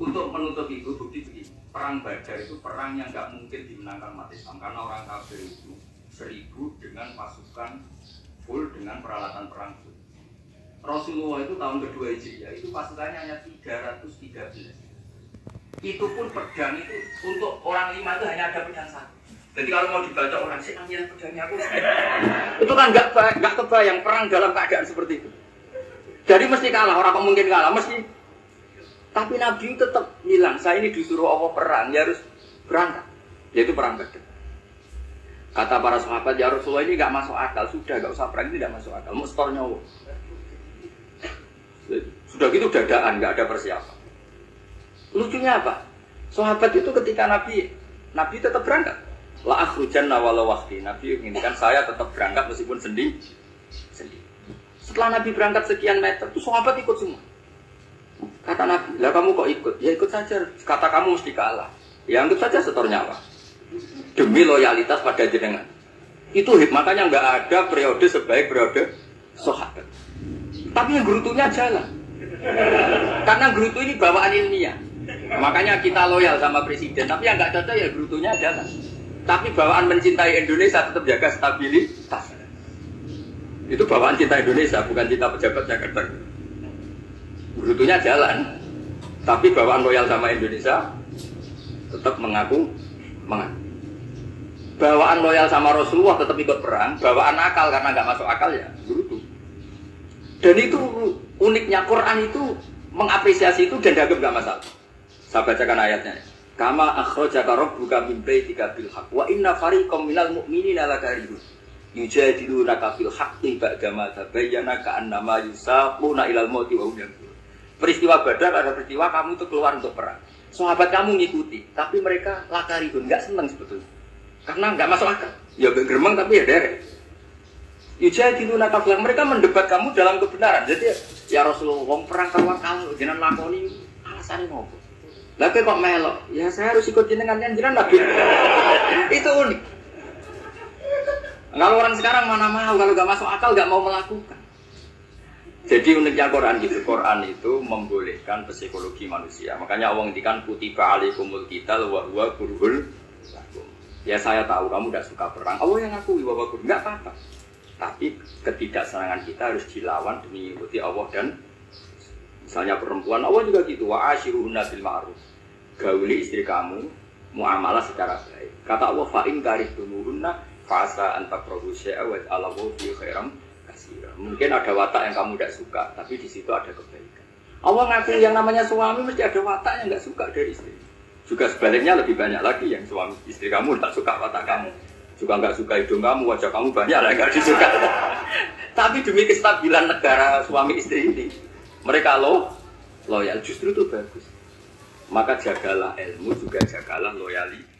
Untuk menutup itu bukti begini, perang Badar itu perang yang nggak mungkin dimenangkan umat Islam karena orang kafir itu seribu dengan pasukan full dengan peralatan perang full. Rasulullah itu tahun kedua Hijriah itu pasukannya hanya 313. Itu pun pedang itu untuk orang lima itu hanya ada pedang satu. Jadi kalau mau dibaca orang sih ambil pedangnya aku. itu kan nggak nggak kebayang perang dalam keadaan seperti itu. Jadi mesti kalah, orang mungkin kalah, mesti tapi Nabi tetap bilang, saya ini disuruh Allah perang, ya harus berangkat. Yaitu perang Badar. Kata para sahabat, ya Rasulullah ini nggak masuk akal, sudah nggak usah perang ini nggak masuk akal, mau nyawa. Sudah gitu dadaan, nggak ada persiapan. Lucunya apa? Sahabat itu ketika Nabi, Nabi tetap berangkat. La akhrujan nawala wakti. Nabi menginginkan saya tetap berangkat meskipun sendiri. Sendiri. Setelah Nabi berangkat sekian meter, tuh sahabat ikut semua. Kata Nabi, lah kamu kok ikut? Ya ikut saja. Kata kamu mesti kalah. Ya anggap saja setor nyawa. Demi loyalitas pada jenengan. Itu hit, makanya nggak ada periode sebaik periode sahabat. Tapi yang gerutunya jalan. Karena gerutu ini bawaan ilmiah. Makanya kita loyal sama presiden. Tapi yang nggak cocok ya gerutunya jalan. Tapi bawaan mencintai Indonesia tetap jaga stabilitas. Itu bawaan cinta Indonesia, bukan cinta pejabat Jakarta. Gerutunya jalan. Tapi bawaan loyal sama Indonesia tetap mengaku mengaku. Bawaan loyal sama Rasulullah tetap ikut perang, bawaan akal karena nggak masuk akal ya gerutu. Dan itu uniknya Quran itu mengapresiasi itu dan dianggap nggak masalah. Saya bacakan ayatnya. Kama akhrajaka rabbuka min baitika bil haqq wa inna fariqam minal mu'minina lakarihun. Yujadilunaka fil haqqi ba'da ma tabayyana ka'annama yusaquna ilal mauti wa hum. Peristiwa Badar ada peristiwa kamu itu keluar untuk perang. Sahabat kamu ngikuti, tapi mereka lakarihun, nggak senang sebetulnya. Karena nggak masuk akal. Ya geremeng tapi ya derek. Yujadilunaka fil mereka mendebat kamu dalam kebenaran. Jadi ya Rasulullah wong perang kawan kamu jenengan lakoni alasannya ngopo. Tapi kok melok? Ya saya harus ikut jenengan yang jenengan nabi. Itu unik. Kalau orang sekarang mana mau kalau gak masuk akal gak mau melakukan. Jadi uniknya Quran gitu, Quran itu membolehkan psikologi manusia. Makanya Allah ngendikan kutiba alaikumul qital wa huwa kurhul. Ya saya tahu kamu tidak suka perang. Allah yang ngakui bahwa kurhul nggak apa-apa. Tapi ketidaksenangan kita harus dilawan demi mengikuti Allah dan misalnya perempuan Allah juga gitu wa ashiruhunna bil ma'ruf. Gauli istri kamu muamalah secara baik. Kata Allah fa in karihtumuhunna fasa antakrahu syai'a wa Allahu fi khairam. Mungkin ada watak yang kamu tidak suka, tapi di situ ada kebaikan. Allah ngaku yang namanya suami mesti ada watak yang nggak suka dari istri. Juga sebaliknya lebih banyak lagi yang suami istri kamu tidak suka watak kamu. Juga nggak suka hidung kamu, wajah kamu banyak lah nggak disuka. tapi demi kestabilan negara suami istri ini, mereka lo loyal justru itu bagus. Maka jagalah ilmu juga jagalah loyalitas.